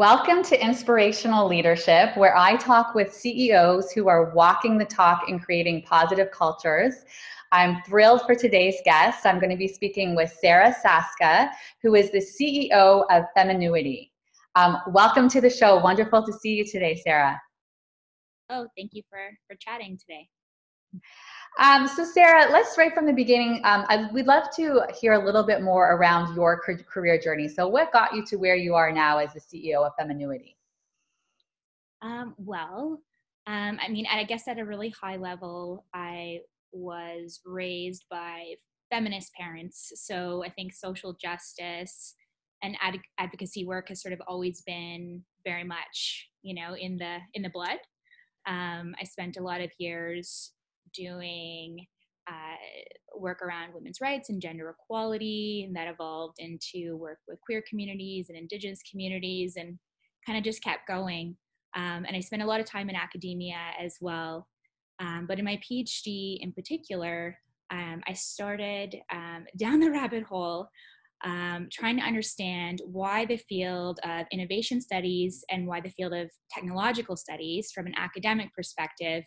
Welcome to Inspirational Leadership, where I talk with CEOs who are walking the talk and creating positive cultures. I'm thrilled for today's guest. I'm going to be speaking with Sarah Saska, who is the CEO of Feminuity. Um, welcome to the show. Wonderful to see you today, Sarah. Oh, thank you for, for chatting today. Um, so, Sarah, let's right from the beginning. Um, I, we'd love to hear a little bit more around your career journey. So, what got you to where you are now as the CEO of Feminuity? Um, well, um, I mean, I guess at a really high level, I was raised by feminist parents. So, I think social justice and ad- advocacy work has sort of always been very much, you know, in the in the blood. Um, I spent a lot of years doing uh, work around women's rights and gender equality, and that evolved into work with queer communities and indigenous communities, and kind of just kept going. Um, and I spent a lot of time in academia as well. Um, but in my PhD in particular, um, I started um, down the rabbit hole um, trying to understand why the field of innovation studies and why the field of technological studies, from an academic perspective,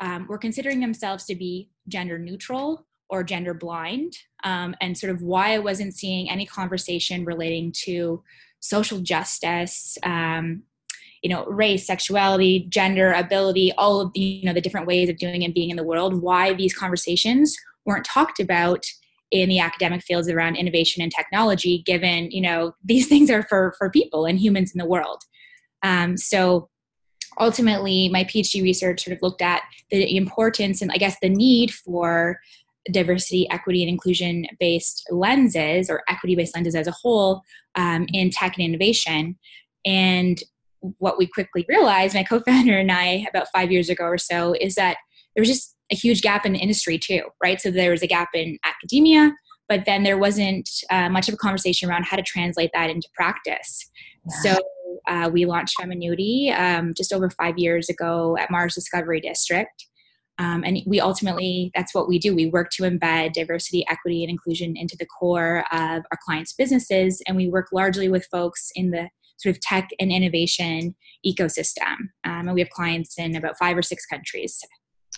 um, were considering themselves to be gender neutral or gender blind, um, and sort of why I wasn't seeing any conversation relating to social justice, um, you know, race, sexuality, gender, ability, all of the, you know, the different ways of doing and being in the world, why these conversations weren't talked about in the academic fields around innovation and technology, given, you know, these things are for, for people and humans in the world. Um, so ultimately my phd research sort of looked at the importance and i guess the need for diversity equity and inclusion based lenses or equity based lenses as a whole um, in tech and innovation and what we quickly realized my co-founder and i about five years ago or so is that there was just a huge gap in the industry too right so there was a gap in academia but then there wasn't uh, much of a conversation around how to translate that into practice. So uh, we launched Feminuity um, just over five years ago at Mars Discovery District. Um, and we ultimately, that's what we do. We work to embed diversity, equity, and inclusion into the core of our clients' businesses. And we work largely with folks in the sort of tech and innovation ecosystem. Um, and we have clients in about five or six countries.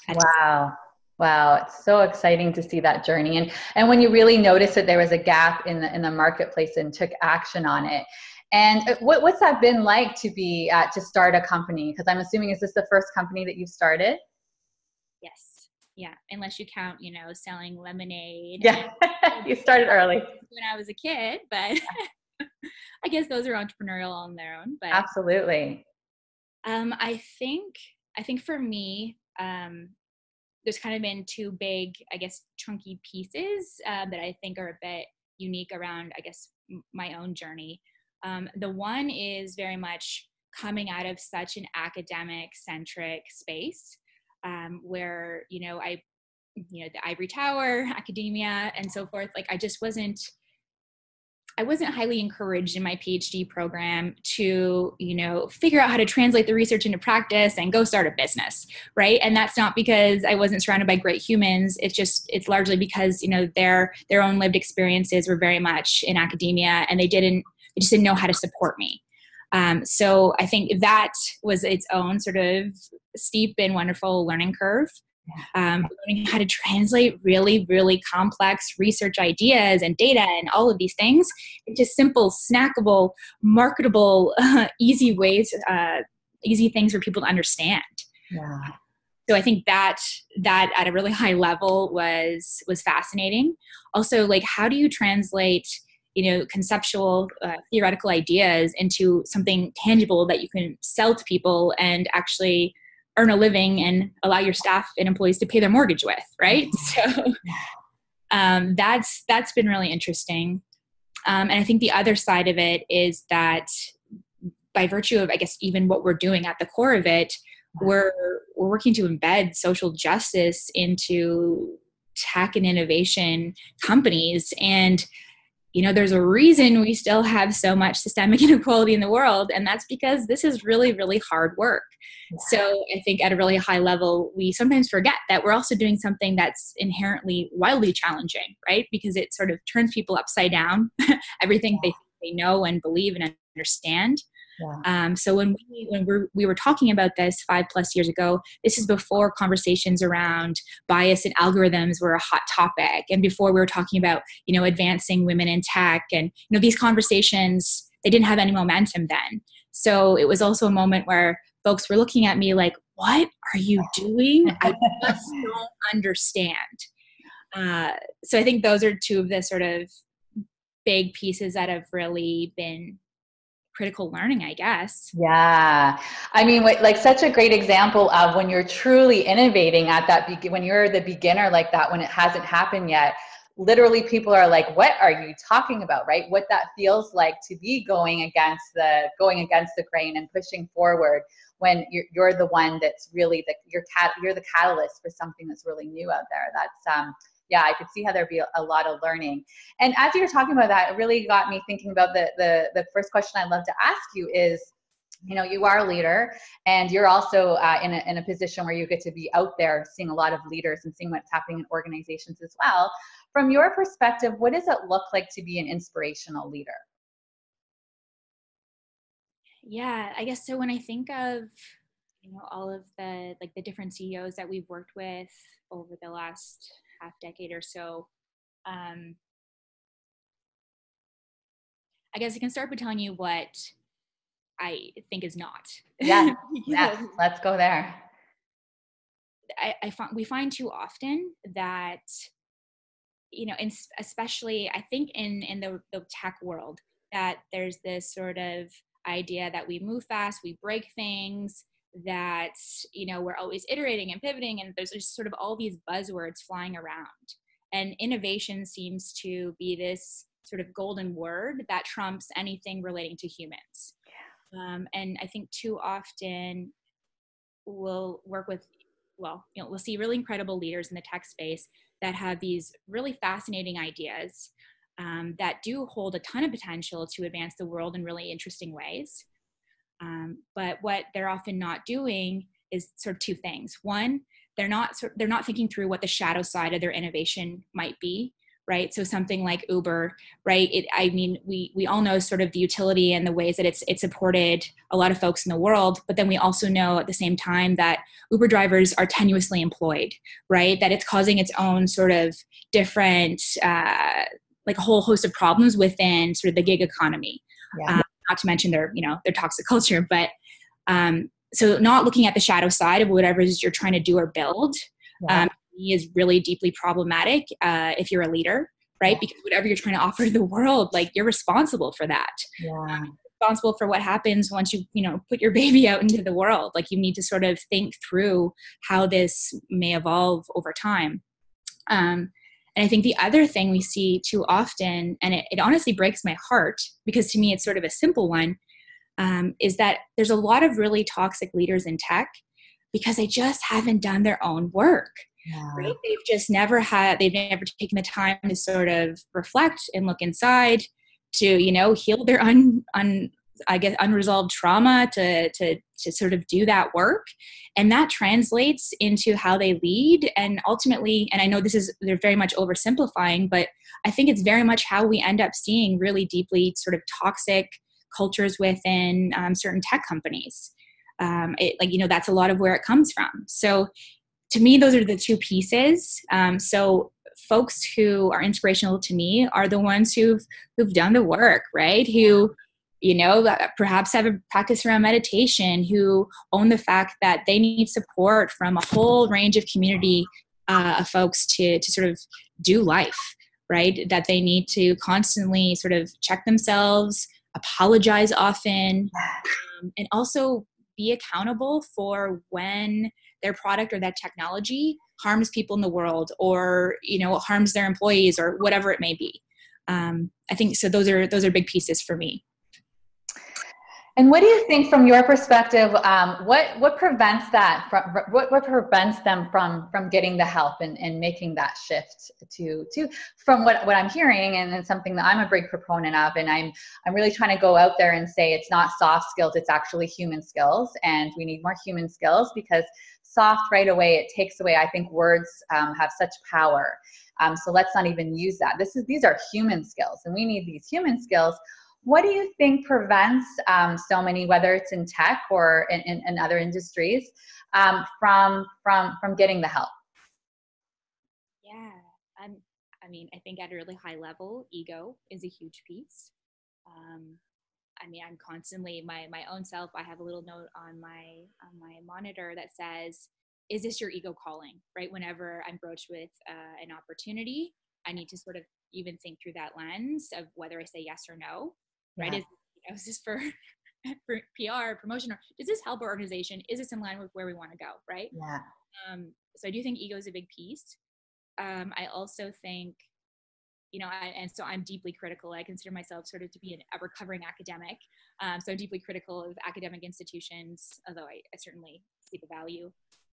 Wow. Wow, it's so exciting to see that journey. And and when you really noticed that there was a gap in the in the marketplace and took action on it. And uh, what, what's that been like to be uh, to start a company? Because I'm assuming is this the first company that you've started? Yes. Yeah. Unless you count, you know, selling lemonade. Yeah. you started early. When I was a kid, but I guess those are entrepreneurial on their own. But absolutely. Um, I think I think for me, um, there's kind of been two big, I guess, chunky pieces uh, that I think are a bit unique around, I guess, my own journey. Um, the one is very much coming out of such an academic centric space um, where, you know, I, you know, the ivory tower, academia, and so forth. Like, I just wasn't. I wasn't highly encouraged in my PhD program to, you know, figure out how to translate the research into practice and go start a business, right? And that's not because I wasn't surrounded by great humans. It's just it's largely because, you know, their their own lived experiences were very much in academia and they didn't I just didn't know how to support me. Um, so I think that was its own sort of steep and wonderful learning curve. Um, learning how to translate really, really complex research ideas and data and all of these things into simple, snackable, marketable, uh, easy ways, uh, easy things for people to understand. Yeah. So I think that that at a really high level was was fascinating. Also, like how do you translate you know conceptual uh, theoretical ideas into something tangible that you can sell to people and actually earn a living and allow your staff and employees to pay their mortgage with right? Mm-hmm. so um, that's that's been really interesting. Um, and i think the other side of it is that by virtue of i guess even what we're doing at the core of it we're we're working to embed social justice into tech and innovation companies. And you know, there's a reason we still have so much systemic inequality in the world, and that's because this is really, really hard work. So I think at a really high level, we sometimes forget that we're also doing something that's inherently wildly challenging, right? Because it sort of turns people upside down, everything they, they know and believe and understand. Yeah. Um, so when we when we're, we were talking about this five plus years ago, this is before conversations around bias and algorithms were a hot topic, and before we were talking about you know advancing women in tech, and you know these conversations they didn't have any momentum then. So it was also a moment where folks were looking at me like, "What are you doing? I just don't understand." Uh, so I think those are two of the sort of big pieces that have really been critical learning i guess. Yeah. I mean like such a great example of when you're truly innovating at that when you're the beginner like that when it hasn't happened yet literally people are like what are you talking about? Right? What that feels like to be going against the going against the grain and pushing forward when you're, you're the one that's really the you're cat you're the catalyst for something that's really new out there. That's um yeah, I could see how there'd be a, lot of learning. And as you were talking about that, it really got me thinking about the the the first question I'd love to ask you is you know you are a leader and you're also uh, in, a, in a position where you get to be out there seeing a lot of leaders and seeing what's happening in organizations as well from your perspective what does it look like to be an inspirational leader yeah i guess so when i think of you know all of the like the different ceos that we've worked with over the last half decade or so. Um, I guess I can start by telling you what I think is not. Yeah, yeah. Let's go there. I, I find we find too often that you know, in, especially I think in in the, the tech world, that there's this sort of idea that we move fast, we break things, that you know we're always iterating and pivoting and there's just sort of all these buzzwords flying around. And innovation seems to be this sort of golden word that trumps anything relating to humans. Um, and i think too often we'll work with well you know we'll see really incredible leaders in the tech space that have these really fascinating ideas um, that do hold a ton of potential to advance the world in really interesting ways um, but what they're often not doing is sort of two things. One, they're not they're not thinking through what the shadow side of their innovation might be right so something like uber right it, i mean we we all know sort of the utility and the ways that it's it supported a lot of folks in the world but then we also know at the same time that uber drivers are tenuously employed right that it's causing its own sort of different uh, like a whole host of problems within sort of the gig economy yeah. um, not to mention their you know their toxic culture but um, so not looking at the shadow side of whatever it is you're trying to do or build yeah. um, is really deeply problematic uh, if you're a leader right yeah. because whatever you're trying to offer to the world like you're responsible for that yeah. um, responsible for what happens once you you know put your baby out into the world like you need to sort of think through how this may evolve over time um, and I think the other thing we see too often, and it, it honestly breaks my heart because to me it's sort of a simple one, um, is that there's a lot of really toxic leaders in tech because they just haven't done their own work. Yeah. Right? They've just never had, they've never taken the time to sort of reflect and look inside to, you know, heal their un, un, I guess unresolved trauma to to to sort of do that work, and that translates into how they lead, and ultimately, and I know this is they're very much oversimplifying, but I think it's very much how we end up seeing really deeply sort of toxic cultures within um, certain tech companies. Um, it, like you know that's a lot of where it comes from. So to me, those are the two pieces. Um, so folks who are inspirational to me are the ones who've who've done the work, right? Who you know, perhaps have a practice around meditation, who own the fact that they need support from a whole range of community uh, of folks to, to sort of do life, right? That they need to constantly sort of check themselves, apologize often, um, and also be accountable for when their product or that technology harms people in the world or you know harms their employees or whatever it may be um, i think so those are those are big pieces for me and what do you think, from your perspective, um, what what prevents that from what, what prevents them from from getting the help and, and making that shift to to from what, what I'm hearing and it's something that I'm a big proponent of, and I'm I'm really trying to go out there and say it's not soft skills, it's actually human skills, and we need more human skills because soft right away it takes away. I think words um, have such power, um, so let's not even use that. This is these are human skills, and we need these human skills what do you think prevents um, so many, whether it's in tech or in, in, in other industries, um, from from from getting the help? Yeah, I'm, I mean, I think at a really high level, ego is a huge piece. Um, I mean, I'm constantly my my own self. I have a little note on my on my monitor that says, "Is this your ego calling?" Right. Whenever I'm broached with uh, an opportunity, I need to sort of even think through that lens of whether I say yes or no right? Yeah. Is, you know, is this for, for PR promotion or does this help our organization? Is this in line with where we want to go, right? Yeah. Um, so I do think ego is a big piece. Um, I also think, you know, I, and so I'm deeply critical. I consider myself sort of to be an, a recovering academic. Um, so I'm deeply critical of academic institutions, although I, I certainly see the value.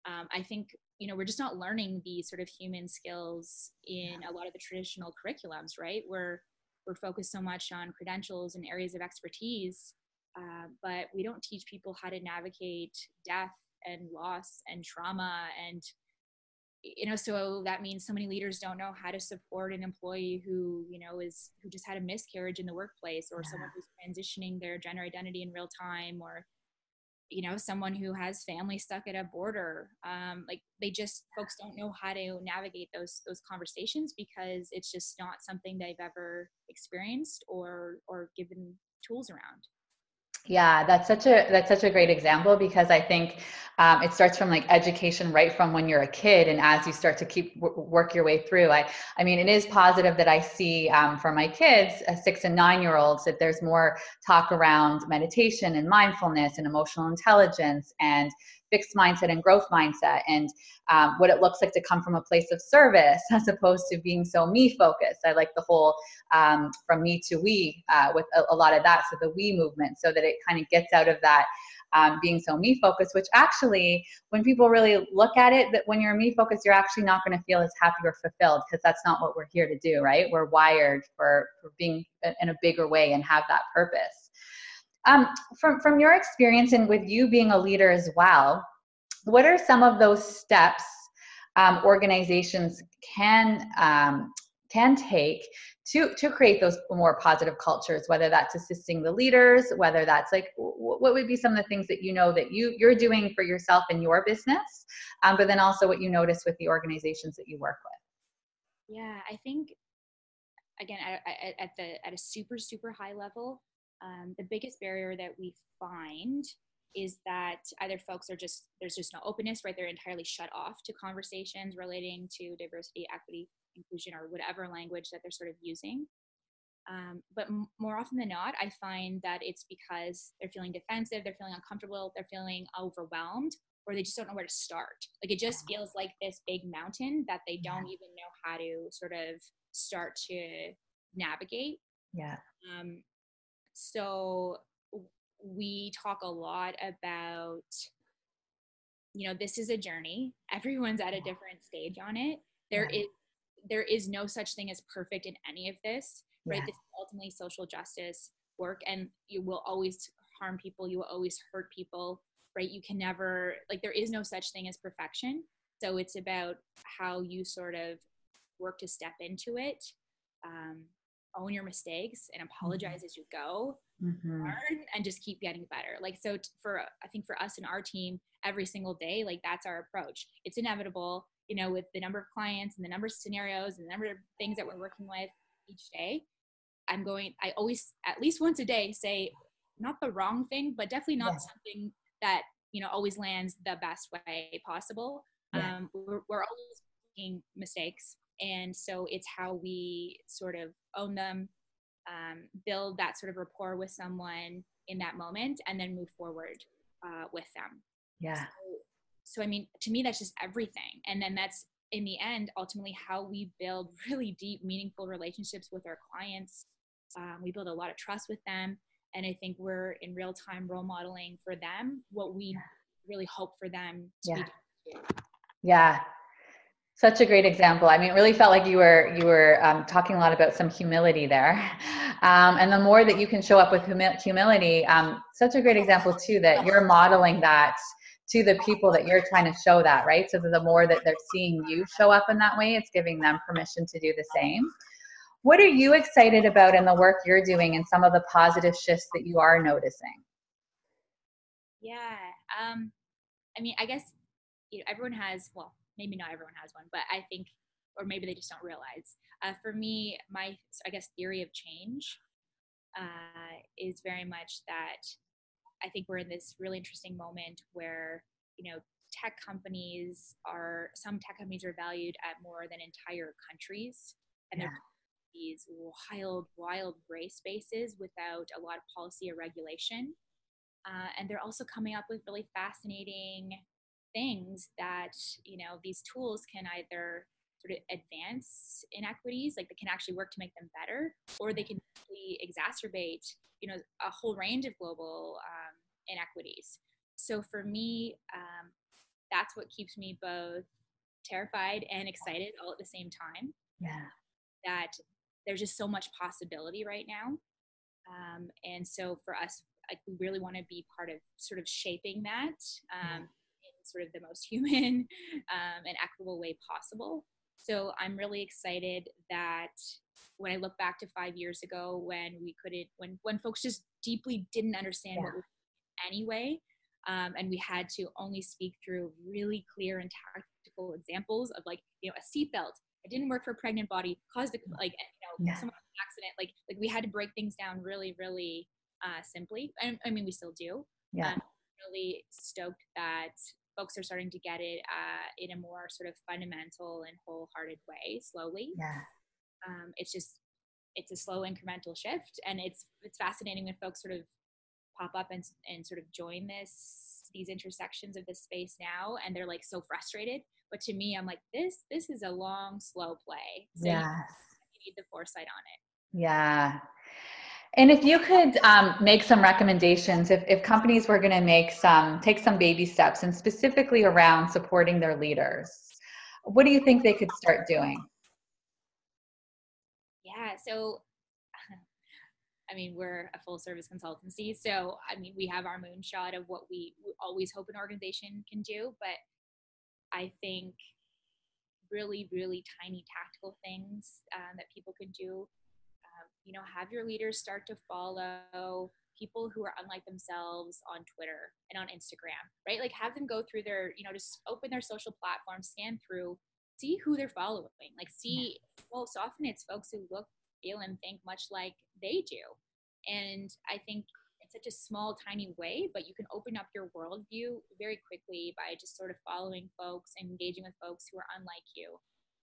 Um, I think you know we're just not learning these sort of human skills in a lot of the traditional curriculums, right? We're we're focused so much on credentials and areas of expertise, uh, but we don't teach people how to navigate death and loss and trauma and you know so that means so many leaders don't know how to support an employee who you know is who just had a miscarriage in the workplace or yeah. someone who's transitioning their gender identity in real time or you know someone who has family stuck at a border um, like they just folks don't know how to navigate those those conversations because it's just not something they've ever experienced or or given tools around yeah, that's such a that's such a great example because I think um, it starts from like education right from when you're a kid, and as you start to keep w- work your way through. I I mean, it is positive that I see um, for my kids, uh, six and nine year olds, that there's more talk around meditation and mindfulness and emotional intelligence and fixed mindset and growth mindset and um, what it looks like to come from a place of service as opposed to being so me focused. I like the whole um, from me to we uh, with a, a, lot of that so the we movement so that it kind of gets out of that um, being so me focused which actually when people really look at it that when you're me focused you're actually not going to feel as happy or fulfilled because that's not what we're here to do right? We're wired for, for being in a bigger way and have that purpose um, from, from your experience and with you being a leader as well, what are some of those steps um, organizations can um, can take to to create those more positive cultures whether that's assisting the leaders whether that's like what would be some of the things that you know that you you're doing for yourself in your business um, but then also what you notice with the organizations that you work with? Yeah i think again at the at a super super high level um, the biggest barrier that we find is that either folks are just there's just no openness right? They're entirely shut off to conversations relating to diversity equity inclusion or whatever language that they're sort of using. Um, but m- more often than not i find that it's because they're feeling defensive they're feeling uncomfortable they're feeling overwhelmed or they just don't know where to start. Like it just feels like this big mountain that they don't even know how to sort of start to navigate. Yeah. Um, so we talk a lot about you know this is a journey. Everyone's at a different stage on it. There is there is no such thing as perfect in any of this right? Yeah. this is ultimately social justice work and you will always harm people you will always hurt people right? You can never like there is no such thing as perfection. So it's about how you sort of work to step into it um, own your mistakes and mm-hmm. apologize mm-hmm. as you go mm-hmm. learn and just keep getting better like so t- for i think for us and our team every single day like that's our approach it's inevitable you know with the number of clients and the number of scenarios and the number of things that we're working with each day i'm going i always at least once a day say not the wrong thing but definitely not yeah. something that you know always lands the best way possible yeah. um, we're, we're always making mistakes and so it's how we sort of own them um, build that sort of rapport with someone in that moment and then move forward uh, with them. Yeah. So, so i mean to me that's just everything. And then that's in the end ultimately how we build really deep meaningful relationships with our clients. Um, we build a lot of trust with them. And i think we're in real time role modeling for them what we really hope for them to yeah. be yeah such a great example. I mean, it really felt like you were you were um, talking a lot about some humility there, um, and the more that you can show up with humi- humility, um, such a great example too that you're modeling that to the people that you're trying to show that right. So the more that they're seeing you show up in that way, it's giving them permission to do the same. What are you excited about in the work you're doing and some of the positive shifts that you are noticing? Yeah. Um, I mean, I guess you know, everyone has, well, maybe not everyone has one, but I think, or maybe they just don't realize. Uh, for me, my, I guess, theory of change uh, is very much that I think we're in this really interesting moment where, you know, tech companies are, some tech companies are valued at more than entire countries. And yeah. they're these wild, wild gray spaces without a lot of policy or regulation. Uh, and they're also coming up with really fascinating things that you know these tools can either sort of advance inequities like they can actually work to make them better or they can really exacerbate you know a whole range of global um, inequities. So for me um, that's what keeps me both terrified and excited all at the same time. Yeah. That there's just so much possibility right now. Um, and so for us like we really want to be part of sort of shaping that um, sort of the most human um, and equitable way possible. So I'm really excited that when I look back to five years ago, when we couldn't, when when folks just deeply didn't understand yeah. what we anyway, um, and we had to only speak through really clear and tactical examples of like you know a seatbelt. It didn't work for a pregnant body, caused a, like you know yeah. some accident. Like like we had to break things down really really uh, simply. I, I, mean, we still do. Yeah. Um, really stoked that folks are starting to get it uh, in a more sort of fundamental and wholehearted way, slowly. Yeah. Um, it's just it's a slow incremental shift, and it's it's fascinating when folks sort of pop up and and sort of join this these intersections of this space now, and they're like so frustrated. But to me, I'm like this this is a long, slow play. So yes. you need the foresight on it. Yeah. And if you could um, make some recommendations, if, if companies were going to make some, take some baby steps and specifically around supporting their leaders, what do you think they could start doing? Yeah, so I mean, we're a full service consultancy. So, I mean, we have our moonshot of what we always hope an organization can do. But I think really, really tiny tactical things um, that people could do you know have your leaders start to follow people who are unlike themselves on twitter and on instagram right? Like have them go through their you know just open their social platforms scan through see who they're following like see well so often it's folks who look feel and think much like they do. And i think it's such a small tiny way but you can open up your worldview very quickly by just sort of following folks and engaging with folks who are unlike you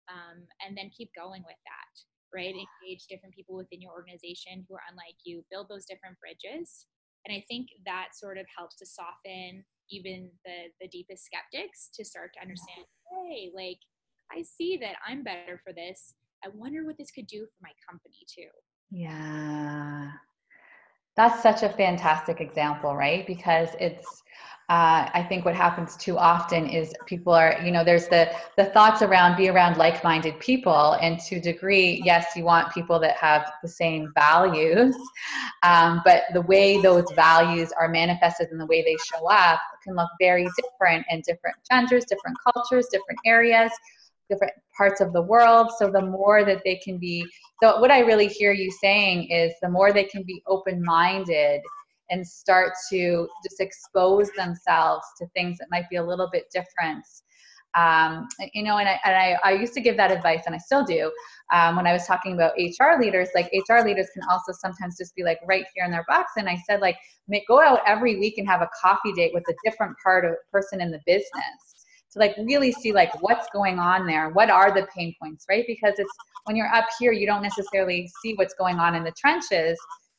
um, and then keep going with that right? Engage different people within your organization who are unlike you, build those different bridges. And I think that sort of helps to soften even the the deepest skeptics to start to understand, hey, like I see that I'm better for this. I wonder what this could do for my company too. Yeah. That's such a fantastic example, right? Because it's uh, I think what happens too often is people are, you know, there's the the thoughts around be around like-minded people, and to degree, yes, you want people that have the same values, um, but the way those values are manifested and the way they show up can look very different in different genders, different cultures, different areas, different parts of the world. So the more that they can be, so what I really hear you saying is the more they can be open-minded and start to just expose themselves to things that might be a little bit different. Um, you know, and, I, and I, I, used to give that advice, and I still do. Um, when I was talking about HR leaders, like HR leaders can also sometimes just be like right here in their box. And I said, like, make, go out every week and have a coffee date with a different part of person in the business to like really see like what's going on there. What are the pain points, right? Because it's when you're up here, you don't necessarily see what's going on in the trenches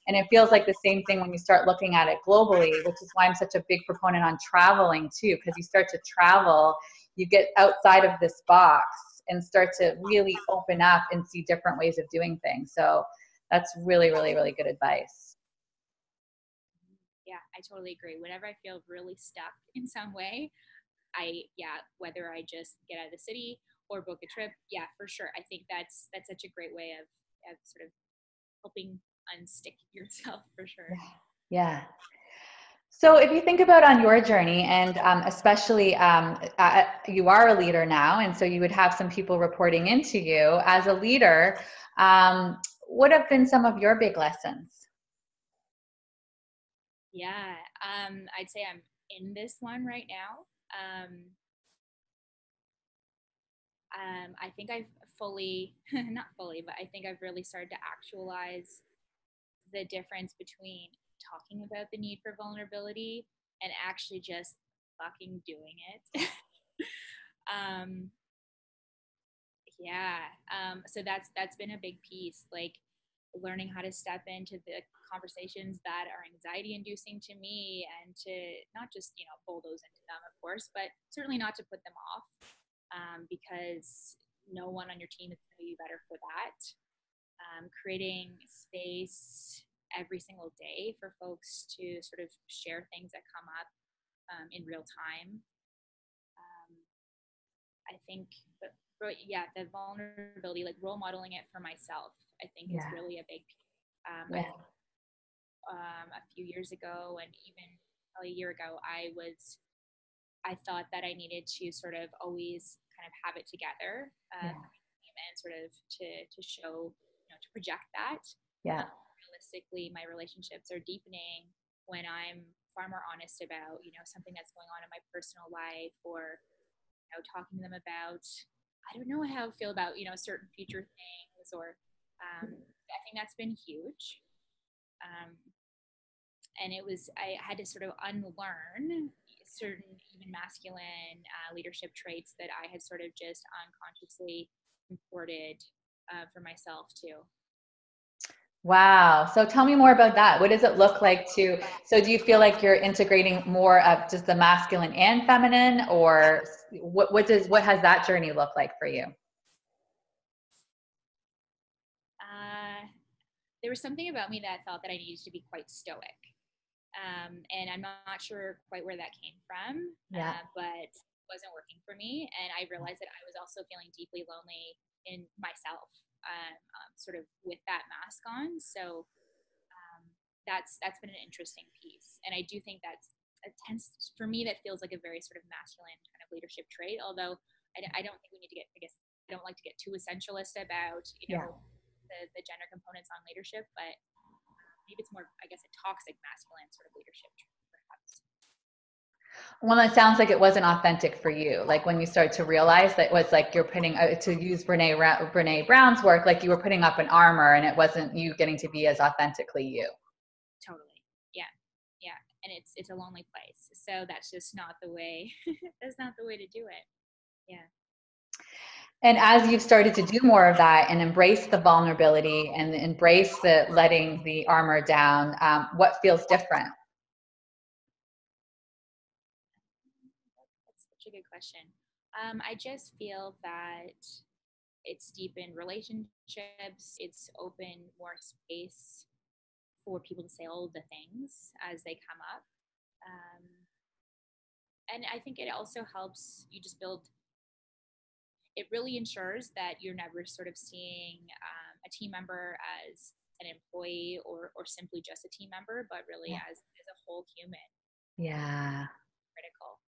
and it feels like the same thing when you start looking at it globally, which is why I'm such a big proponent on traveling too, because you start to travel, you get outside of this box and start to really open up and see different ways of doing things. So that's really, really, really good advice. Yeah, I totally agree. Whenever I feel really stuck in some way, I yeah, whether I just get out of the city or book a trip, yeah, for sure. I think that's that's such a great way of of sort of helping unstick yourself for sure. Yeah. So, if you think about on your journey, and um, especially um, uh, you are a leader now, and so you would have some people reporting into you as a leader. Um, what have been some of your big lessons? Yeah, um, I'd say I'm in this one right now. Um, um, I think I've fully, not fully, but I think I've really started to actualize the difference between talking about the need for vulnerability and actually just fucking doing it. um, yeah, um, so that's that's been a big piece, like learning how to step into the conversations that are anxiety inducing to me and to not just you know bulldoze into them of course but certainly not to put them off um, because no one on your team is going to be better for that. Um, creating space every single day for folks to sort of share things that come up um, in real time. Um, I think, but, but, yeah, the vulnerability, like role modeling it for myself, I think yeah. is really a big. Um, yeah. um, a few years ago and even a year ago, I was I thought that I needed to sort of always kind of have it together uh, yeah. and sort of to to show to project that. Yeah. Um, realistically, my relationships are deepening when I'm far more honest about you know something that's going on in my personal life or you know talking to them about I don't know how I feel about you know certain future things or um, I think that's been huge. Um, and it was I had to sort of unlearn certain even masculine uh, leadership traits that I had sort of just unconsciously imported uh, for myself too. Wow. So tell me more about that. What does it look like to? So do you feel like you're integrating more of just the masculine and feminine, or what? What does what has that journey look like for you? Uh, there was something about me that felt that I needed to be quite stoic. Um, and I'm not sure quite where that came from, yeah. uh, but it wasn't working for me. And I realized that I was also feeling deeply lonely in myself, um, um, sort of with that mask on. So um, that's that's been an interesting piece, and I do think that's a tense for me. That feels like a very sort of masculine kind of leadership trait. Although I, I don't think we need to get, I guess, I don't like to get too essentialist about you know yeah. the the gender components on leadership, but maybe it's more, I guess, a toxic masculine sort of leadership, trait, perhaps. Well, it sounds like it wasn't authentic for you. Like when you start to realize that it was like you're putting, uh, to use Brene, Brene Brown's work, like you were putting up an armor and it wasn't you getting to be as authentically you. Totally. Yeah. Yeah. And it's, it's a lonely place. So that's just not the way, that's not the way to do it. Yeah. And as you've started to do more of that and embrace the vulnerability and embrace the letting the armor down, um, what feels different? That's such a good question. Um, I just feel that it's deepened relationships, it's opened more space for people to say all the things as they come up. Um, and I think it also helps you just build it really ensures that you're never sort of seeing um, a team member as an employee or, or simply just a team member, but really yeah. as, as a whole human. Yeah. Critical.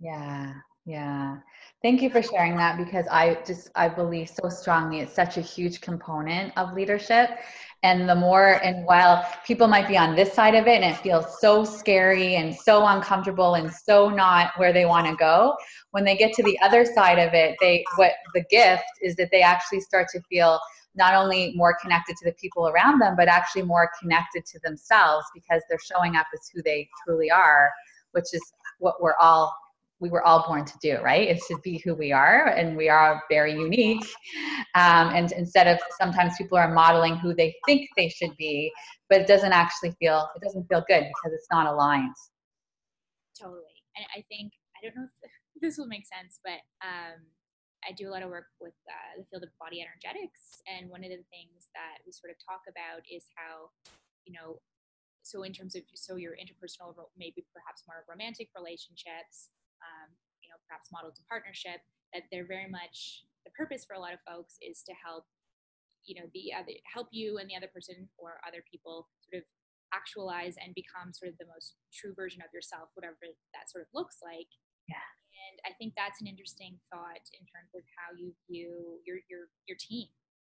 Yeah. Yeah. Thank you for sharing that because I just I believe so strongly it's such a huge component of leadership and the more and while people might be on this side of it and it feels so scary and so uncomfortable and so not where they want to go when they get to the other side of it they what the gift is that they actually start to feel not only more connected to the people around them but actually more connected to themselves because they're showing up as who they truly are which is what we're all we were all born to do, right? Is to be who we are, and we are very unique. Um, and instead of sometimes people are modeling who they think they should be, but it doesn't actually feel it doesn't feel good because it's not aligned. Totally, and I think I don't know if this will make sense, but um, I do a lot of work with uh, the field of body energetics, and one of the things that we sort of talk about is how you know so in terms of so your interpersonal maybe perhaps more romantic relationships um, you know, perhaps models to partnership, that they're very much the purpose for a lot of folks is to help, you know, the other help you and the other person or other people sort of actualize and become sort of the most true version of yourself, whatever that sort of looks like. Yeah. And I think that's an interesting thought in terms of how you view your your your team.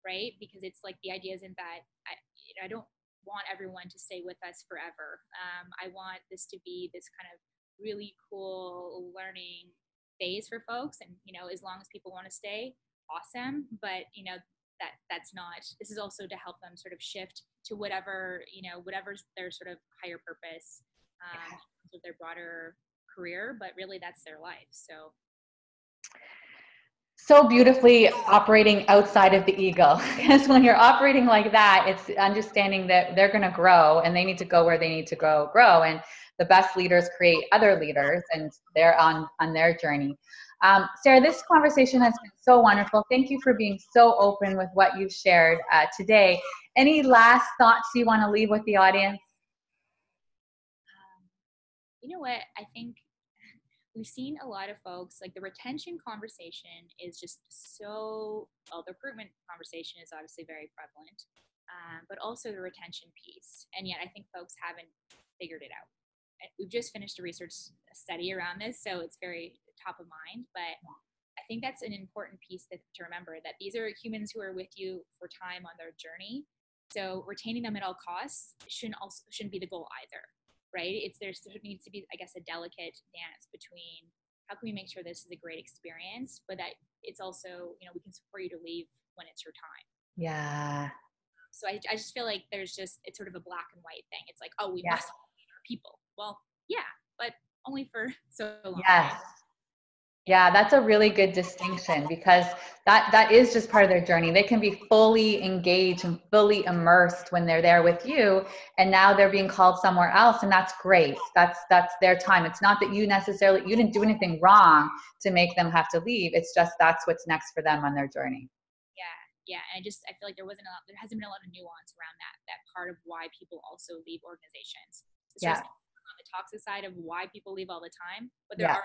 right? Because it's like the idea isn't that I, you know, I don't want everyone to stay with us forever. Um, I want this to be this kind of really cool learning phase for folks, and you know, as long as people want to stay, awesome. But you know, that that's not. This is also to help them sort of shift to whatever you know, whatever's their sort of higher purpose um, of their broader career. But really, that's their life. So so beautifully operating outside of the ego because when you're operating like that it's understanding that they're going to grow and they need to go where they need to go grow and the best leaders create other leaders and they're on on their journey. Um, sarah this conversation has been so wonderful. Thank you for being so open with what you've shared uh, today. Any last thoughts you want to leave with the audience? Um, you know what? I think we've seen a lot of folks like the retention conversation is just so well the recruitment conversation is obviously very prevalent um, but also the retention piece. And yet i think folks haven't figured it out we've just finished a research study around this so it's very top of mind but i think that's an important piece to, to remember that these are humans who are with you for time on their journey so retaining them at all costs shouldn't also shouldn't be the goal either right? It's there's there needs to be, I guess, a delicate dance between how can we make sure this is a great experience, but that it's also, you know, we can support you to leave when it's your time. Yeah. So I, I just feel like there's just it's sort of a black and white thing. It's like, oh, we yeah. must our people. Well, yeah, but only for so long. Yes. Yeah, that's a really good distinction because that that is just part of their journey. They can be fully engaged and fully immersed when they're there with you and now they're being called somewhere else and that's great. That's that's their time. It's not that you necessarily you didn't do anything wrong to make them have to leave. It's just that's what's next for them on their journey. Yeah. Yeah, and I just I feel like there wasn't a lot, there hasn't been a lot of nuance around that that part of why people also leave organizations. It's yeah. the toxic side of why people leave all the time, but there yeah. are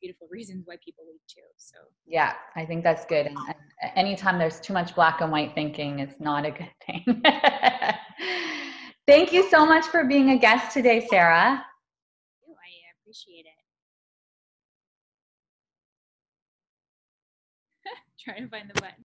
beautiful reasons why people leave too. So yeah, I think that's good. And, and anytime there's too much black and white thinking, it's not a good thing. Thank you so much for being a guest today, Sarah. I appreciate it. Trying to find the button.